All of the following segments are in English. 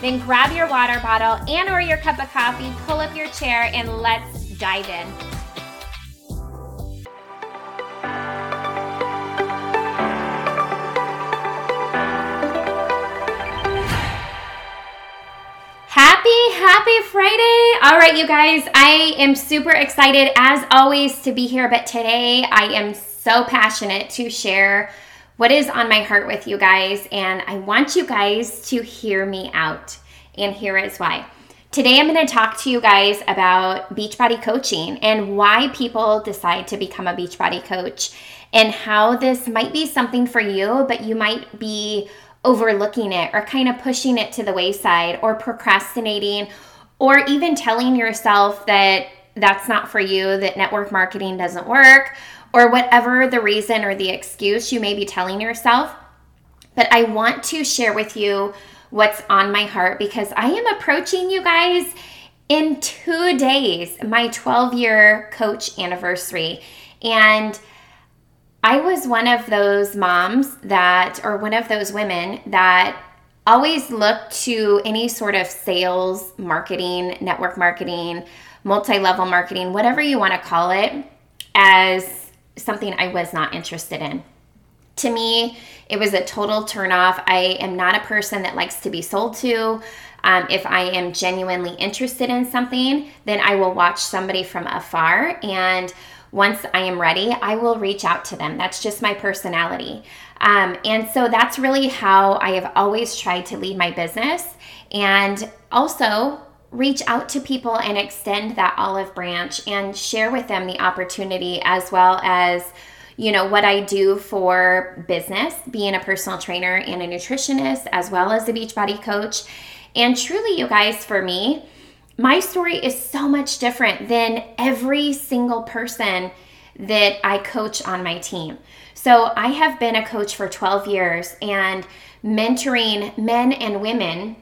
then grab your water bottle and or your cup of coffee, pull up your chair and let's dive in. Happy, happy Friday. All right, you guys, I am super excited as always to be here, but today I am so passionate to share what is on my heart with you guys, and I want you guys to hear me out. And here is why. Today, I'm going to talk to you guys about Beachbody coaching and why people decide to become a Beachbody coach, and how this might be something for you, but you might be overlooking it or kind of pushing it to the wayside or procrastinating or even telling yourself that that's not for you, that network marketing doesn't work, or whatever the reason or the excuse you may be telling yourself. But I want to share with you what's on my heart because I am approaching you guys in two days, my 12 year coach anniversary. And I was one of those moms that, or one of those women that always looked to any sort of sales, marketing, network marketing, multi level marketing, whatever you want to call it, as something I was not interested in. To me, it was a total turnoff. I am not a person that likes to be sold to. Um, if I am genuinely interested in something, then I will watch somebody from afar. And once I am ready, I will reach out to them. That's just my personality. Um, and so that's really how I have always tried to lead my business. And also, reach out to people and extend that olive branch and share with them the opportunity as well as you know what I do for business, being a personal trainer and a nutritionist as well as a beachbody coach. And truly you guys for me, my story is so much different than every single person that I coach on my team. So I have been a coach for 12 years and mentoring men and women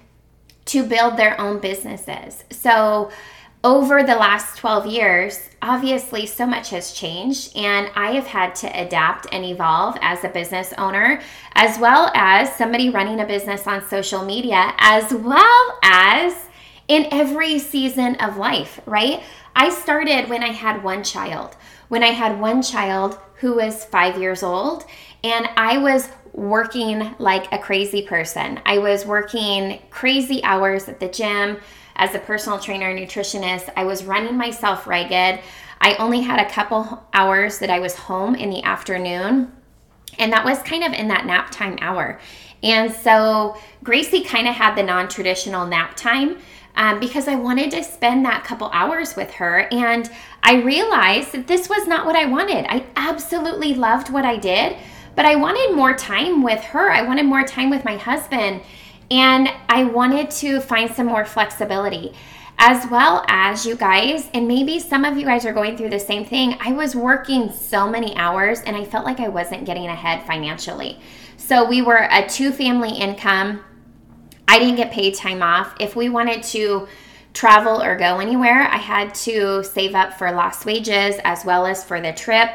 to build their own businesses. So, over the last 12 years, obviously so much has changed, and I have had to adapt and evolve as a business owner, as well as somebody running a business on social media, as well as in every season of life, right? I started when I had one child. When I had one child who was five years old, and I was working like a crazy person. I was working crazy hours at the gym as a personal trainer and nutritionist. I was running myself ragged. I only had a couple hours that I was home in the afternoon, and that was kind of in that nap time hour. And so Gracie kind of had the non traditional nap time. Um, because I wanted to spend that couple hours with her. And I realized that this was not what I wanted. I absolutely loved what I did, but I wanted more time with her. I wanted more time with my husband. And I wanted to find some more flexibility. As well as you guys, and maybe some of you guys are going through the same thing. I was working so many hours and I felt like I wasn't getting ahead financially. So we were a two family income. I didn't get paid time off. If we wanted to travel or go anywhere, I had to save up for lost wages as well as for the trip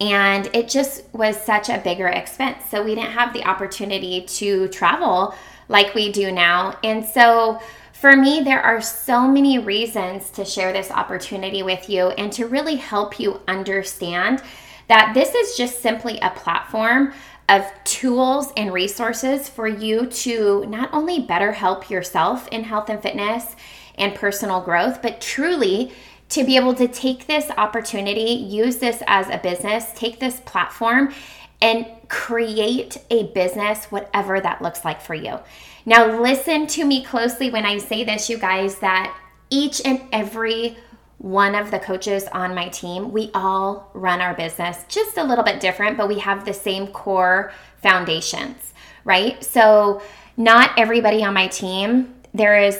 And it just was such a bigger expense. So we didn't have the opportunity to travel like we do now. And so for me, there are so many reasons to share this opportunity with you and to really help you understand that this is just simply a platform of tools and resources for you to not only better help yourself in health and fitness and personal growth, but truly to be able to take this opportunity, use this as a business, take this platform, and create a business, whatever that looks like for you. Now, listen to me closely when I say this, you guys, that each and every one of the coaches on my team, we all run our business just a little bit different, but we have the same core foundations, right? So, not everybody on my team, there is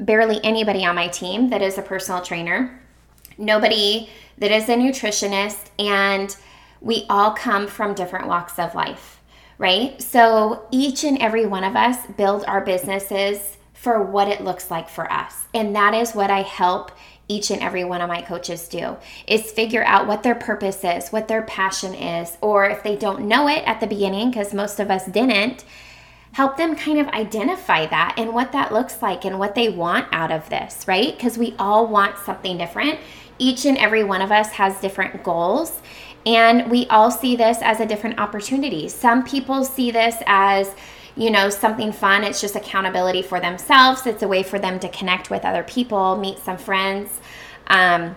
barely anybody on my team that is a personal trainer, nobody that is a nutritionist, and we all come from different walks of life right? So each and every one of us build our businesses for what it looks like for us. And that is what I help each and every one of my coaches do is figure out what their purpose is, what their passion is, or if they don't know it at the beginning because most of us didn't, help them kind of identify that and what that looks like and what they want out of this, right? Because we all want something different. Each and every one of us has different goals and we all see this as a different opportunity. Some people see this as, you know, something fun. It's just accountability for themselves. It's a way for them to connect with other people, meet some friends, um,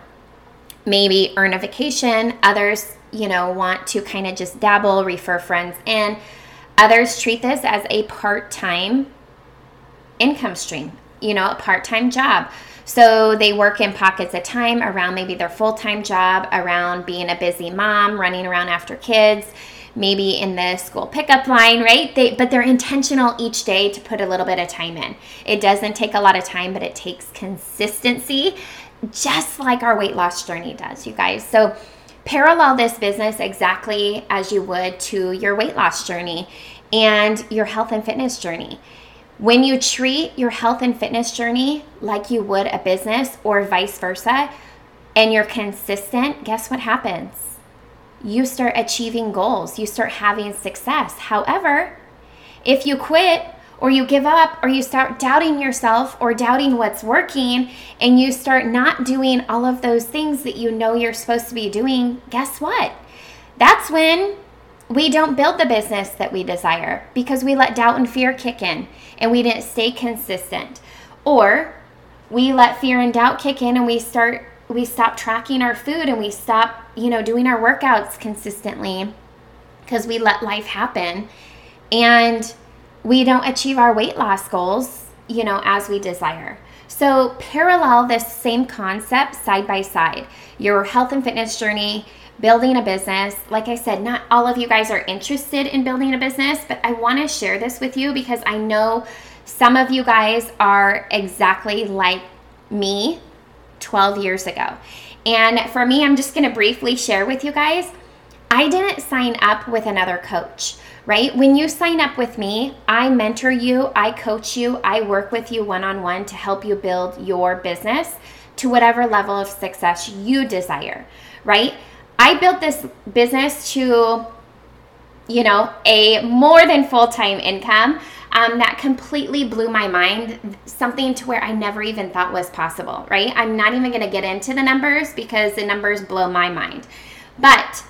maybe earn a vacation. Others, you know, want to kind of just dabble, refer friends in. Others treat this as a part time income stream, you know, a part time job. So they work in pockets of time around maybe their full time job, around being a busy mom, running around after kids, maybe in the school pickup line, right? They, but they're intentional each day to put a little bit of time in. It doesn't take a lot of time, but it takes consistency, just like our weight loss journey does, you guys. So parallel this business exactly as you would to your weight loss journey and your health and fitness journey. When you treat your health and fitness journey like you would a business or vice versa, and you're consistent, guess what happens? You start achieving goals, you start having success. However, if you quit or you give up or you start doubting yourself or doubting what's working and you start not doing all of those things that you know you're supposed to be doing, guess what? That's when we don't build the business that we desire because we let doubt and fear kick in and we didn't stay consistent. Or we let fear and doubt kick in and we start we stop tracking our food and we stop, you know, doing our workouts consistently because we let life happen and we don't achieve our weight loss goals, you know, as we desire. So, parallel this same concept side by side. Your health and fitness journey, building a business. Like I said, not all of you guys are interested in building a business, but I want to share this with you because I know some of you guys are exactly like me 12 years ago. And for me, I'm just going to briefly share with you guys I didn't sign up with another coach, right? When you sign up with me, I mentor you, I coach you, I work with you one on one to help you build your business to whatever level of success you desire, right? I built this business to, you know, a more than full time income um, that completely blew my mind, something to where I never even thought was possible, right? I'm not even going to get into the numbers because the numbers blow my mind. But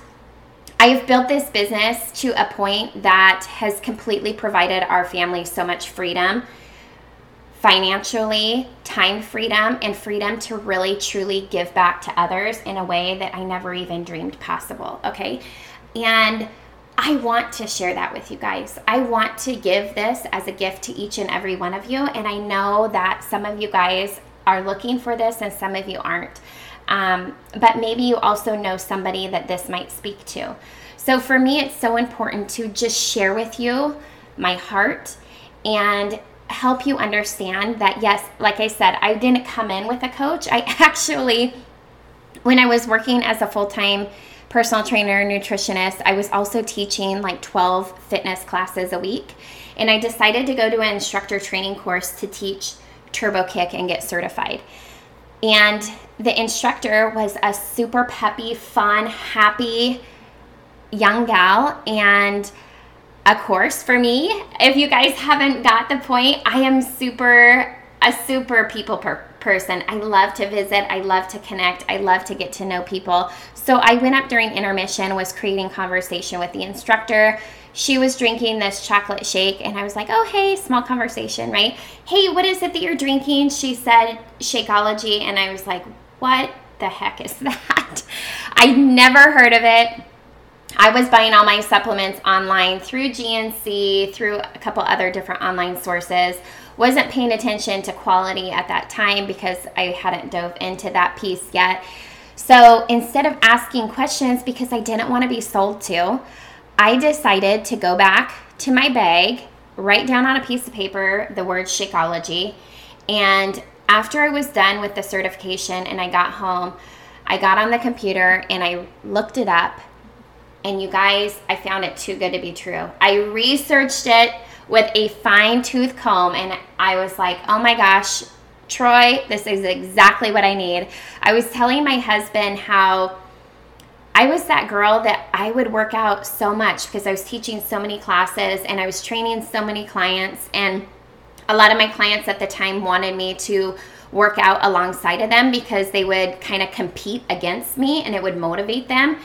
I've built this business to a point that has completely provided our family so much freedom financially, time freedom, and freedom to really truly give back to others in a way that I never even dreamed possible. Okay. And I want to share that with you guys. I want to give this as a gift to each and every one of you. And I know that some of you guys are looking for this and some of you aren't. Um, but maybe you also know somebody that this might speak to. So for me, it's so important to just share with you my heart and help you understand that yes, like I said, I didn't come in with a coach. I actually, when I was working as a full time personal trainer, nutritionist, I was also teaching like 12 fitness classes a week. And I decided to go to an instructor training course to teach Turbo Kick and get certified. And the instructor was a super peppy, fun, happy, young gal and of course for me. If you guys haven't got the point i am super a super people per- person. I love to visit. I love to connect. I love to get to know people. So i went up during intermission was creating conversation with the instructor. She was drinking this chocolate shake and i was like oh hey small conversation right? Hey what is it that you're drinking? She said shakeology and i was like what the heck is that? I never heard of it I was buying all my supplements online through GNC, through a couple other different online sources. Wasn't paying attention to quality at that time because I hadn't dove into that piece yet. So instead of asking questions because I didn't want to be sold to, I decided to go back to my bag, write down on a piece of paper the word Shakeology. And after I was done with the certification and I got home, I got on the computer and I looked it up and you guys, I found it too good to be true. I researched it with a fine tooth comb and I was like, oh my gosh, Troy, this is exactly what I need. I was telling my husband how I was that girl that I would work out so much because I was teaching so many classes and I was training so many clients. And a lot of my clients at the time wanted me to work out alongside of them because they would kind of compete against me and it would motivate them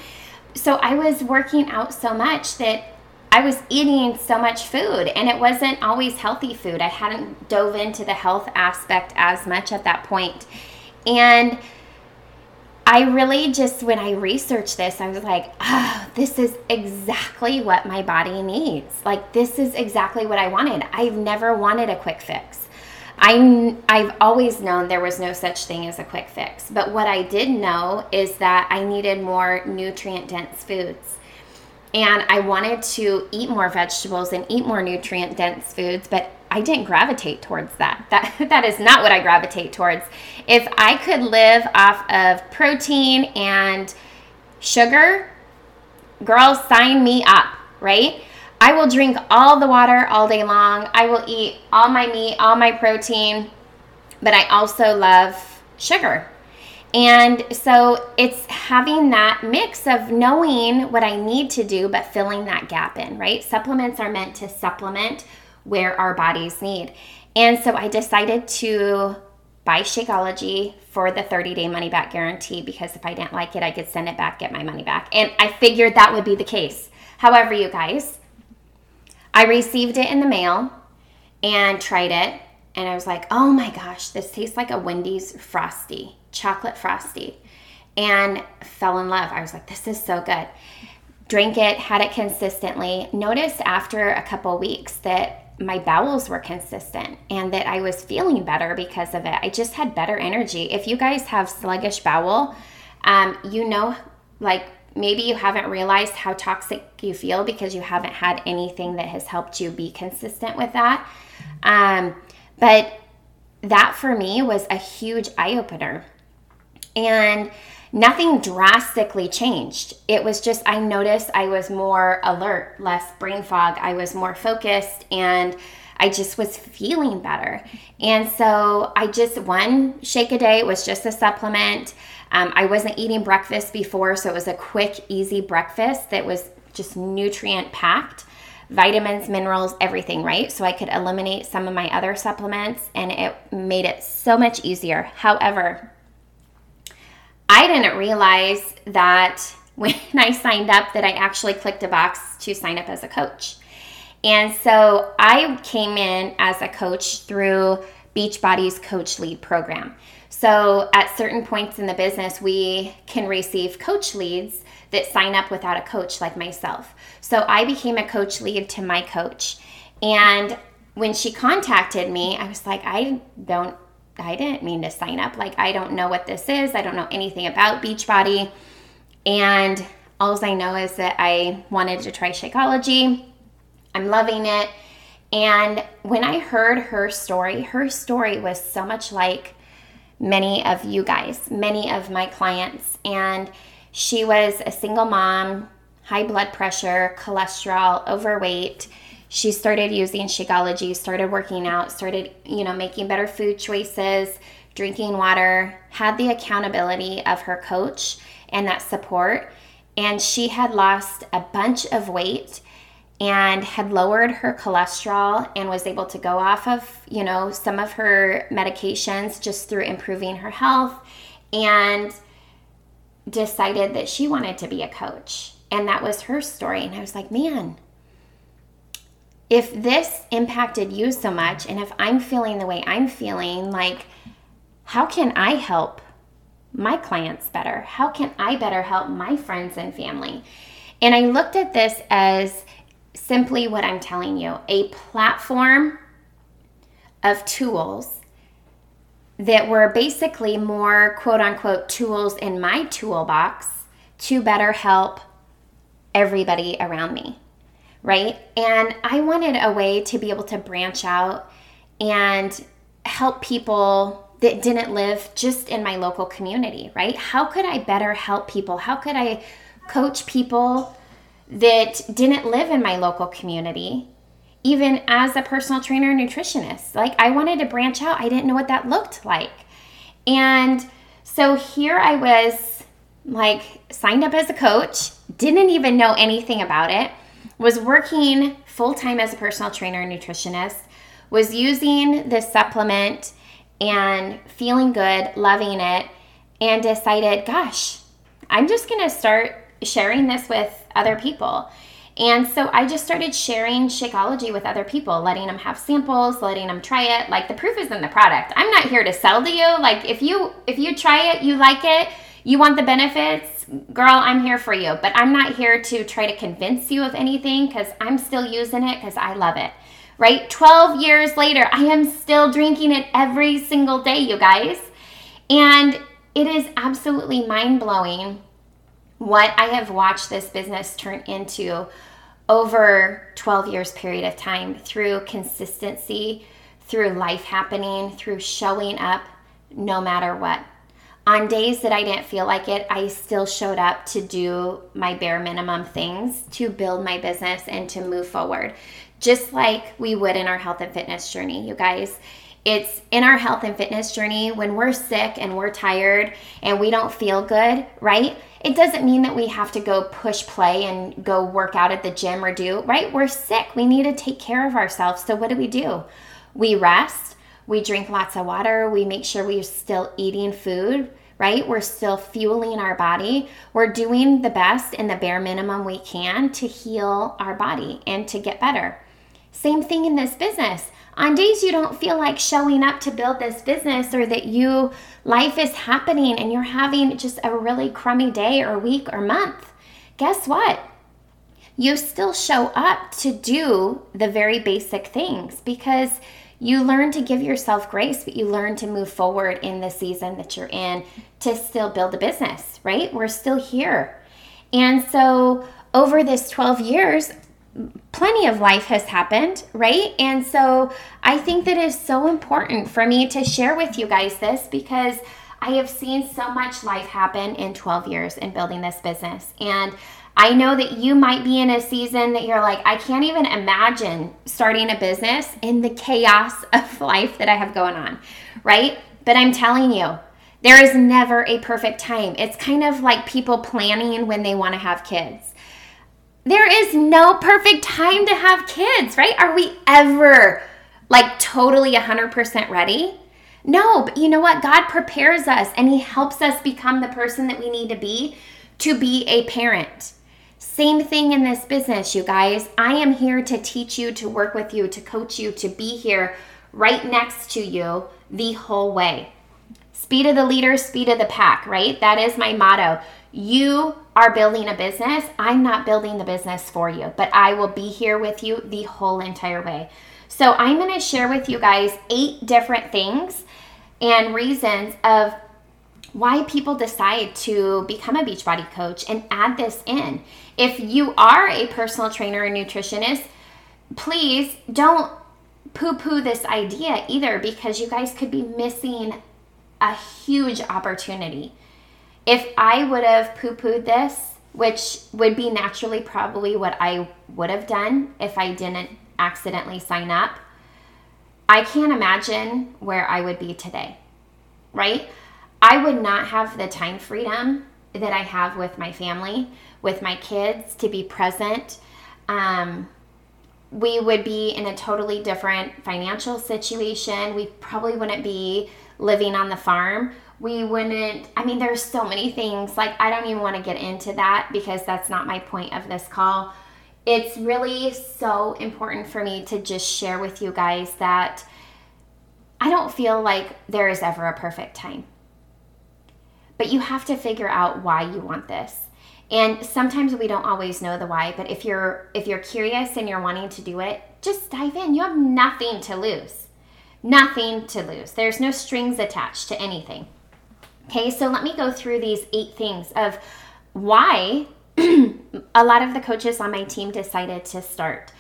so I was working out so much that I was eating so much food and it wasn't always healthy food. I hadn't dove into the health aspect as much at that point. And I really just, when I researched this, I was like, oh, this is exactly what my body needs. Like, this is exactly what I wanted. I've never wanted a quick fix. I, I've always known there was no such thing as a quick fix. But what I did know is that I needed more nutrient dense foods. And I wanted to eat more vegetables and eat more nutrient dense foods, but I didn't gravitate towards that. That that is not what I gravitate towards. If I could live off of protein and sugar, girls sign me up, right? I will drink all the water all day long. I will eat all my meat, all my protein, but I also love sugar. And so it's having that mix of knowing what I need to do, but filling that gap in, right? Supplements are meant to supplement where our bodies need. And so I decided to buy Shakeology for the 30 day money back guarantee because if I didn't like it, I could send it back, get my money back. And I figured that would be the case. However, you guys, I received it in the mail and tried it. And I was like, oh my gosh, this tastes like a Wendy's Frosty, chocolate Frosty. And fell in love. I was like, this is so good. Drank it, had it consistently. Noticed after a couple weeks that my bowels were consistent and that I was feeling better because of it. I just had better energy. If you guys have sluggish bowel, um, you know, like maybe you haven't realized how toxic you feel because you haven't had anything that has helped you be consistent with that. Um, but that for me was a huge eye opener. And nothing drastically changed. It was just, I noticed I was more alert, less brain fog. I was more focused and I just was feeling better. And so I just, one shake a day was just a supplement. Um, I wasn't eating breakfast before, so it was a quick, easy breakfast that was just nutrient packed vitamins, minerals, everything, right? So I could eliminate some of my other supplements and it made it so much easier. However, I didn't realize that when I signed up that I actually clicked a box to sign up as a coach. And so I came in as a coach through Beachbody's Coach Lead program. So, at certain points in the business, we can receive coach leads that sign up without a coach, like myself. So, I became a coach lead to my coach. And when she contacted me, I was like, I don't, I didn't mean to sign up. Like, I don't know what this is. I don't know anything about Beachbody. And all I know is that I wanted to try Shakeology. I'm loving it. And when I heard her story, her story was so much like many of you guys, many of my clients. And she was a single mom, high blood pressure, cholesterol, overweight. She started using Shakeology, started working out, started, you know, making better food choices, drinking water, had the accountability of her coach and that support. and she had lost a bunch of weight and had lowered her cholesterol and was able to go off of, you know, some of her medications just through improving her health and decided that she wanted to be a coach. And that was her story. And I was like, man, if this impacted you so much and if I'm feeling the way I'm feeling, like, how can I help my clients better? How can I better help my friends and family? And I looked at this as simply what I'm telling you a platform of tools that were basically more quote unquote tools in my toolbox to better help everybody around me, right? And I wanted a way to be able to branch out and help people that didn't live just in my local community, right? How could I better help people? How could I coach people that didn't live in my local community, even as a personal trainer nutritionist? Like, I wanted to branch out. I didn't know what that looked like. And so here I was, like, signed up as a coach, didn't even know anything about it, was working full time as a personal trainer and nutritionist, was using this supplement and feeling good, loving it, and decided, gosh, I'm just to start sharing this with other people. And so I just started sharing Shakeology with other people, letting them have samples, letting them try it. Like the proof is in the product. I'm not here to sell to you. Like if you if you try it, you like it, you want the benefits, girl, I'm here for you. But I'm not here to try to convince you of anything cuz I'm still using it cuz I love it right? 12 years later, I am still drinking it every single day, you guys. And it is absolutely mind blowing what I have watched this business turn into over 12 years period of time through consistency, through life happening, through showing up no matter what. On days that I didn't feel like it, I still showed up to do my bare minimum things to build my business and to move forward just like we would in our health and fitness journey, you guys. It's in our health and fitness journey when we're sick and we're tired and we don't feel good, right? It doesn't mean that we have to go push play and go work out at the gym or do, right? We're sick. We need to take care of ourselves. So, what do we do? We rest, we drink lots of water, we make sure we're still eating food, right? We're still fueling our body. We're doing the best and the bare minimum we can to heal our body and to get better. Same thing in this business. On days you don't feel like showing up to build this business or that you life is happening and you're having just a really crummy day or week or month. Guess what? You still show up to do the very basic things because you learn to give yourself grace, but you learn to move forward in the season that you're in to still build a business, right? We're still here. And so over this 12 years, plenty of life has happened, right? And so I think that is so important for me to share with you guys this because I have seen so much life happen in 12 years in building this business. And I know that you might be in a season that you're like, I can't even imagine starting a business in the chaos of life that I have going on, right? But I'm telling you, there is never a perfect time. It's kind of like people planning when they want to have kids there is no perfect time to have kids, right? Are we ever like totally 100% ready? No, but you know what? God prepares us and He helps us become the person that we need to be to be a parent. Same thing in this business, you guys. I am here to teach you, to work with you, to coach you, to be here right next to you the whole way. Speed of the leader, speed of the pack, right? That is my motto. You are building a business. I'm not building the business for you, but I will be here with you the whole entire way. So, I'm going to share with you guys eight different things and reasons of why people decide to become a Beachbody coach and add this in. If you are a personal trainer or nutritionist, please don't poo poo this idea either because you guys could be missing a huge opportunity if I would have poo pooed this, which would be naturally probably what I would have done if I didn't accidentally sign up, I can't imagine where I would be today, right? I would not have the time freedom that I have with my family, with my kids, to be present. Um, we would be in a totally different financial situation. We probably wouldn't be living on the farm. We wouldn't, I mean, there's so many things. Like, I don't even want to get into that because that's not my point of this call. It's really so important for me to just share with you guys that I don't feel like there is ever a perfect time. But you have to figure out why you want this. And sometimes we don't always know the why, but if you're if you're curious and you're wanting to do it, just dive in. You have nothing to lose. Nothing to lose. There's no strings attached to anything. Okay, so let me go through these eight things of why a lot of the coaches on my team decided to start.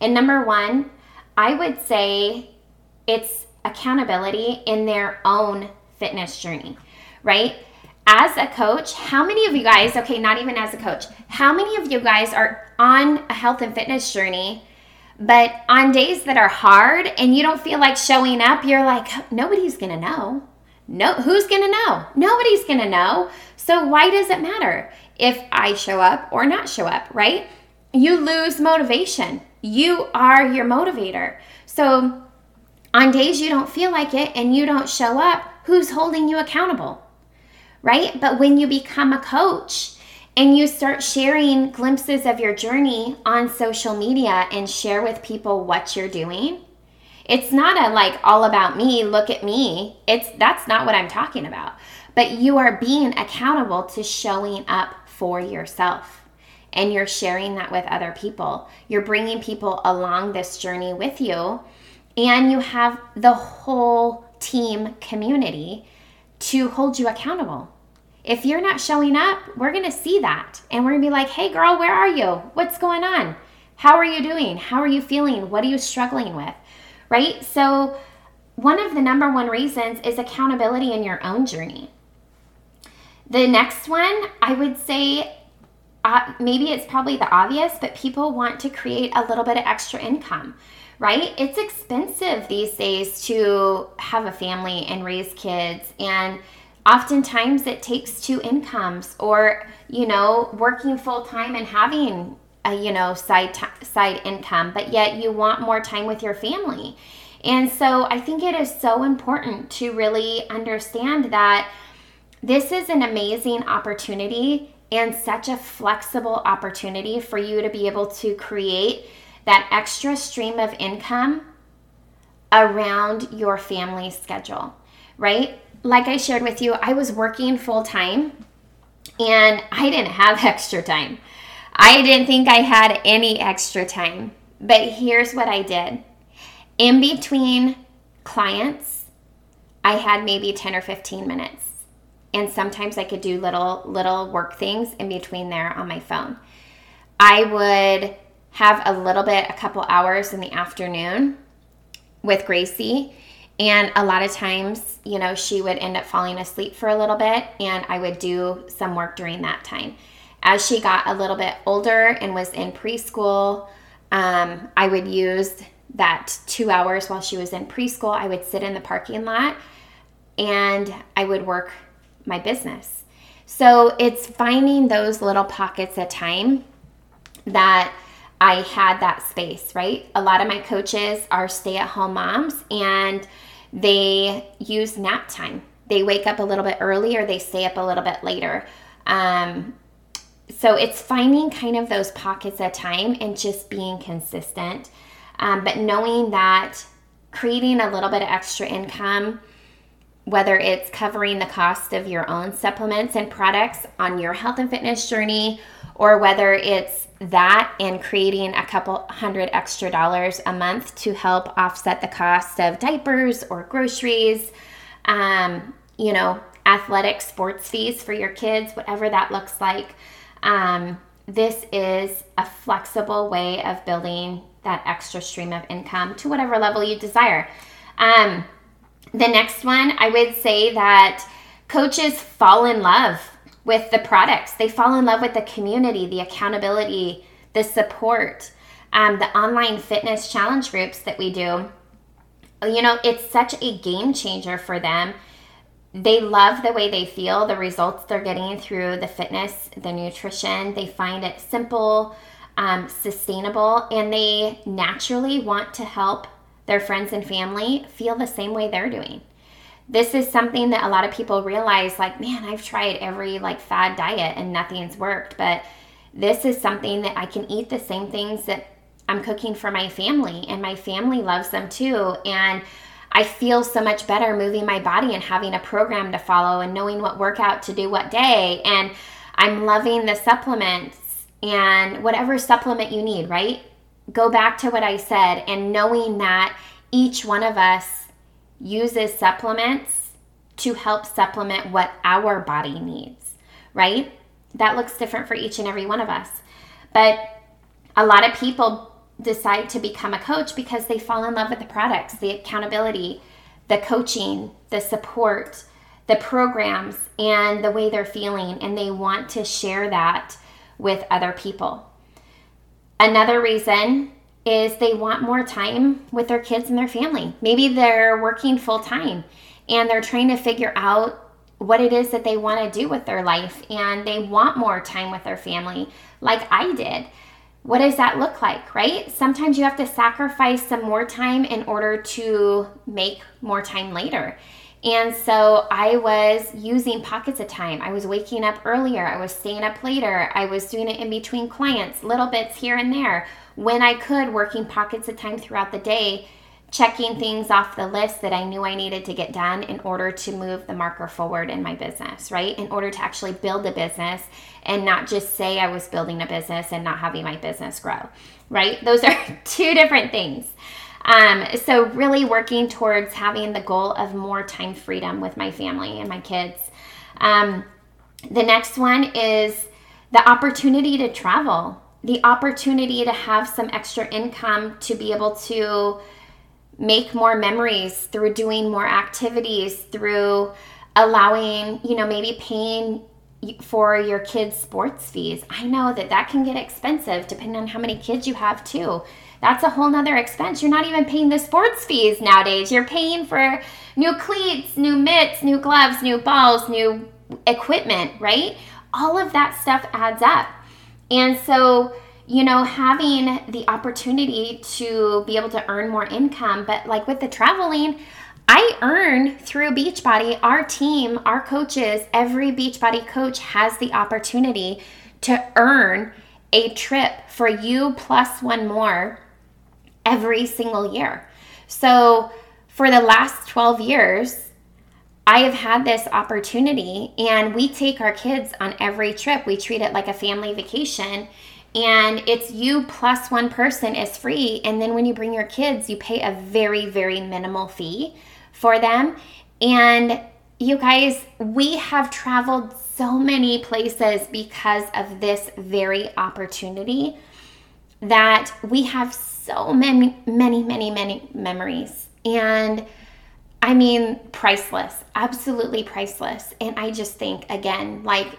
And number one, I would say it's accountability in their own fitness journey, right? As a coach, how many of you guys, okay, not even as a coach, how many of you guys are on a health and fitness journey, but on days that are hard and you don't feel like showing up, you're like, nobody's gonna know. No, who's gonna know? Nobody's gonna know. So why does it matter if I show up or not show up, right? You lose motivation. You are your motivator. So on days you don't feel like it and you don't show up, who's holding you accountable? Right? But when you become a coach and you start sharing glimpses of your journey on social media and share with people what you're doing, it's not a like all about me, look at me. It's that's not what I'm talking about. But you are being accountable to showing up for yourself and you're sharing that with other people. You're bringing people along this journey with you and you have the whole team community to hold you accountable. If you're not showing up, we're to see that and we're to be like, hey, girl, where are you? What's going on? How are you doing? How are you feeling? What are you struggling with? Right? So, one of the number one reasons is accountability in your own journey. The next one, I would say, uh, maybe it's probably the obvious, but people want to create a little bit of extra income right? It's expensive these days to have a family and raise kids. And oftentimes it takes two incomes or, you know, working full time and having a, you know, side, t- side income, but yet you want more time with your family. And so I think it is so important to really understand that this is an amazing opportunity and such a flexible opportunity for you to be able to create that extra stream of income around your family schedule, right? Like I shared with you, I was working full time and I didn't have extra time. I didn't think I had any extra time. But here's what I did in between clients, I had maybe 10 or 15 minutes. And sometimes I could do little little work things in between there on my phone. I would have a little bit, a couple hours in the afternoon with Gracie. And a lot of times, you know, she would end up falling asleep for a little bit, and I would do some work during that time. As she got a little bit older and was in preschool, um, I would use that two hours while she was in preschool. I would sit in the parking lot and I would work my business. So it's finding those little pockets of time that I had that space, right? A lot of my coaches are stay at home moms and they use nap time. They wake up a little bit early or they stay up a little bit later. Um, so it's finding kind of those pockets of time and just being consistent. Um, but knowing that creating a little bit of extra income, whether it's covering the cost of your own supplements and products on your health and fitness journey, or whether it's that and creating a couple hundred extra dollars a month to help offset the cost of diapers or groceries, um, you know, athletic sports fees for your kids, whatever that looks like. Um, this is a flexible way of building that extra stream of income to whatever level you desire. Um, the next one, I would say that coaches fall in love with the products. They fall in love with the community, the accountability, the support, um, the online fitness challenge groups that we do. You know, it's such a game changer for them they love the way they feel, the results they're getting through the fitness, the nutrition. They find it simple, um, sustainable, and they naturally want to help their friends and family feel the same way they're doing. This is something that a lot of people realize like, man, I've tried every like fad diet and nothing's worked, but this is something that I can eat the same things that I'm cooking for my family and my family loves them too and I feel so much better moving my body and having a program to follow and knowing what workout to do what day. And I'm loving the supplements and whatever supplement you need, right? Go back to what I said and knowing that each one of us uses supplements to help supplement what our body needs, right? That looks different for each and every one of us. But a lot of people decide to become a coach because they fall in love with the products, the accountability, the coaching, the support, the programs, and the way they're feeling, and they want to share that with other people. Another reason is they want more time with their kids and their family. Maybe they're working full time and they're trying to figure out what it is that they want to do with their life and they want more time with their family, like I did what does that look like, right? Sometimes you have to sacrifice some more time in order to make more time later. And so I was using pockets of time. I was waking up earlier. I was staying up later. I was doing it in between clients, little bits here and there. When I could, working pockets of time throughout the day checking things off the list that I knew I needed to get done in order to move the marker forward in my business, right? In order to actually build a business and not just say I was building a business and not having my business grow, right? Those are two different things. Um, so, really working towards having the goal of more time freedom with my family and my kids. Um, the next one is the opportunity to travel, the opportunity to have some extra income to be able to make more memories through doing more activities, through allowing, you know, maybe paying for your kids' sports fees. I know that that can get expensive depending on how many kids you have, too. That's a whole nother expense. You're not even paying the sports fees nowadays. You're paying for new cleats, new mitts, new gloves, new balls, new equipment, right? All of that stuff adds up. And so, you know, having the opportunity to be able to earn more income. But like with the traveling, I earn through Beachbody. Our team, our coaches, every Beachbody coach has the opportunity to earn a trip for you plus one more every single year. So for the last 12 years, I have had this opportunity, and we take our kids on every trip. We treat it like a family vacation and it's you plus one person is free. And then when you bring your kids you pay a very very minimal fee for them. And you guys we have traveled so many places because of this very opportunity that we have so many many many many memories. And i mean priceless absolutely priceless. And i just think again like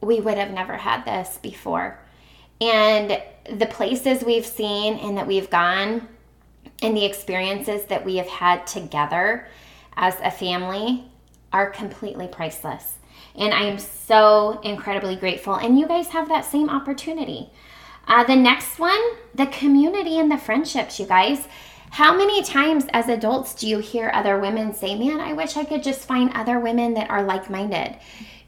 we would have never had this before and the places we've seen and that we've gone and the experiences that we have had together as a family are completely priceless. And I am so incredibly grateful. And you guys have that same opportunity. Uh, the next one, the community and the friendships, you guys. How many times as adults do you hear other women say, Man, I wish I could just find other women that are like minded?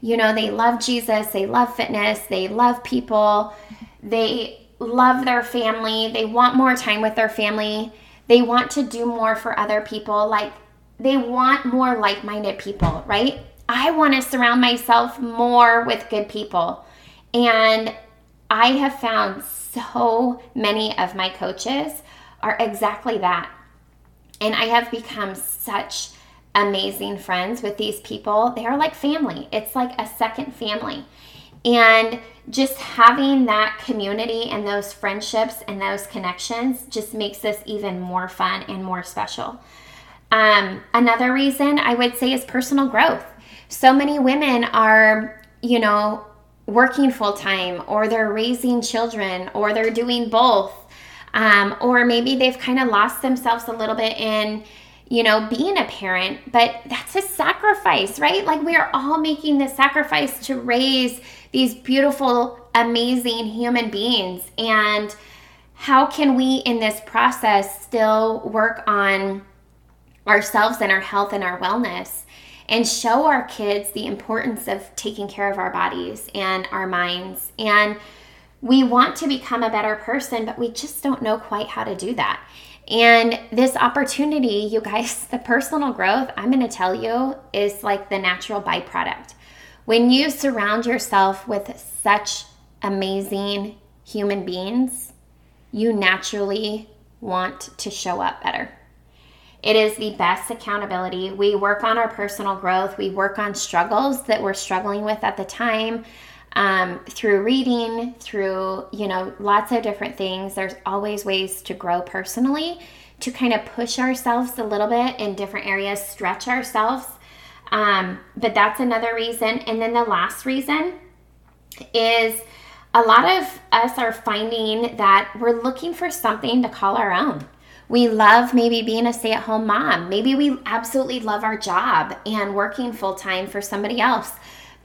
You know, they love Jesus, they love fitness, they love people, they love their family. They want more time with their family. They want to do more for other people. Like they want more like minded people, right? I want to surround myself more with good people. And I have found so many of my coaches are exactly that. And I have become such amazing friends with these people. They are like family, it's like a second family. And just having that community and those friendships and those connections just makes this even more fun and more special. Um, another reason I would say is personal growth. So many women are, you know, working full time or they're raising children or they're doing both. Um, or maybe they've kind of lost themselves a little bit in, you know, being a parent, but that's a sacrifice right? Like we are all making this sacrifice to raise these beautiful, amazing human beings. And how can we in this process still work on ourselves and our health and our wellness and show our kids the importance of taking care of our bodies and our minds and we want to become a better person, but we just don't know quite how to do that. And this opportunity, you guys, the personal growth, I'm going to tell you, is like the natural byproduct. When you surround yourself with such amazing human beings, you naturally want to show up better. It is the best accountability. We work on our personal growth, we work on struggles that we're struggling with at the time um, through reading, through, you know, lots of different things. There's always ways to grow personally, to kind of push ourselves a little bit in different areas, stretch ourselves. Um, but that's another reason. And then the last reason is a lot of us are finding that we're looking for something to call our own. We love maybe being a stay at home mom. Maybe we absolutely love our job and working full time for somebody else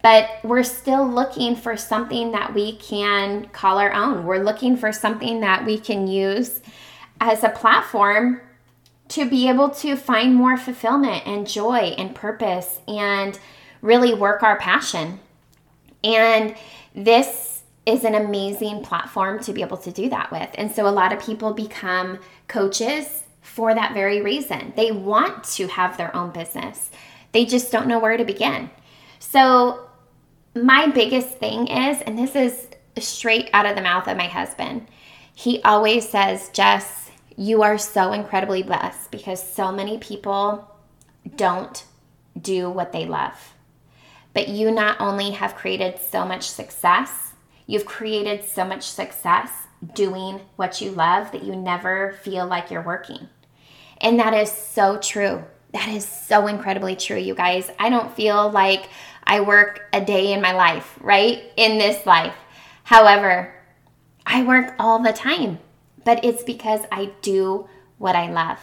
but we're still looking for something that we can call our own. We're looking for something that we can use as a platform to be able to find more fulfillment and joy and purpose and really work our passion. And this is an amazing platform to be able to do that with. And so a lot of people become coaches for that very reason. They want to have their own business, they just don't know where to begin. So my biggest thing is, and this is straight out of the mouth of my husband, he always says, Jess, you are so incredibly blessed because so many people don't do what they love. But you not only have created so much success, you've created so much success doing what you love that you never feel like you're working. And that is so true. That is so incredibly true, you guys. I don't feel like I work a day in my life, right? In this life. However, I work all the time, but it's because I do what I love.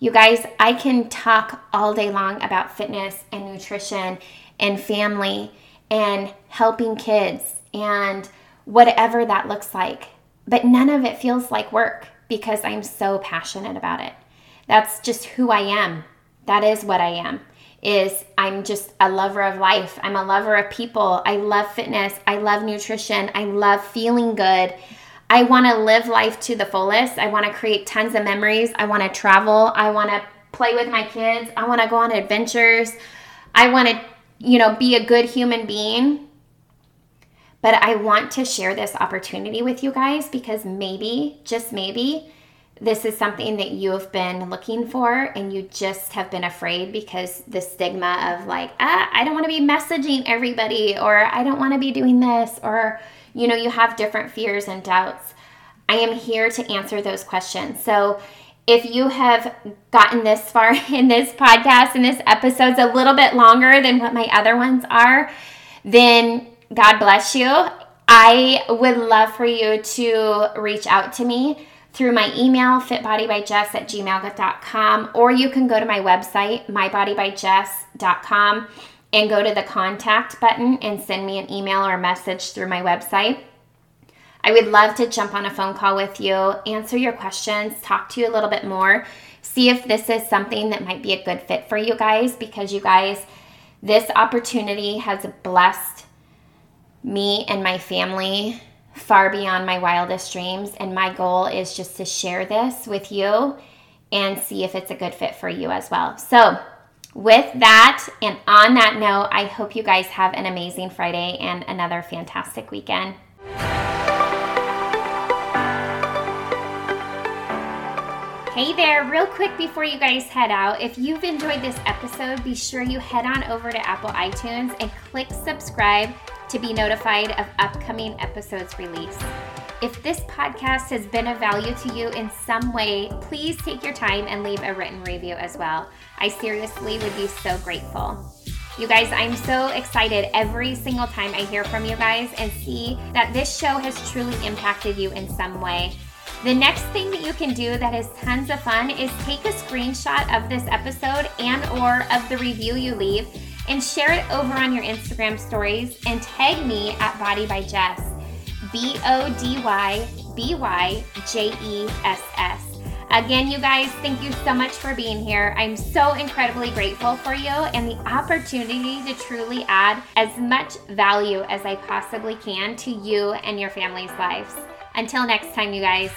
You guys, I can talk all day long about fitness and nutrition and family and helping kids and whatever that looks like, but none of it feels like work because I'm so passionate about it. That's just who I am. That is what I am is I'm just a lover of life. I'm a lover of people. I love fitness. I love nutrition. I love feeling good. I want to live life to the fullest. I want to create tons of memories. I want to travel. I want to play with my kids. I want to go on adventures. I want to, you know, be a good human being. But I want to share this opportunity with you guys because maybe, just maybe, this is something that you have been looking for and you just have been afraid because the stigma of like ah, i don't want to be messaging everybody or i don't want to be doing this or you know you have different fears and doubts. I am here to answer those questions. So if you have gotten this far in this podcast and this episode's a little bit longer than what my other ones are then god bless you. I would love for you to reach out to me through my email, fitbodybyjess at gmail.com, or you can go to my website, mybodybyjess.com, and go to the contact button and send me an email or a message through my website. I would love to jump on a phone call with you, answer your questions, talk to you a little bit more, see if this is something that might be a good fit for you guys because you guys, this opportunity has blessed me and my family far beyond my wildest dreams. And my goal is just to share this with you and see if it's a good fit for you as well. So, with that, and on that note, I hope you guys have an amazing Friday and another fantastic weekend. Hey there, real quick before you guys head out, if you've enjoyed this episode, be sure you head on over to Apple iTunes and click subscribe to be notified of upcoming episodes release. If this podcast has been of value to you in some way, please take your time and leave a written review as well. I seriously would be so grateful. You guys, I'm so excited every single time I hear from you guys and see that this show has truly impacted you in some way. The next thing that you can do that is tons of fun is take a screenshot of this episode and or of the review you leave and share it over on your Instagram stories and tag me at Body by Jess. B O D Y B Y J E S S. Again, you guys, thank you so much for being here. I'm so incredibly grateful for you and the opportunity to truly add as much value as I possibly can to you and your family's lives. Until next time, you guys.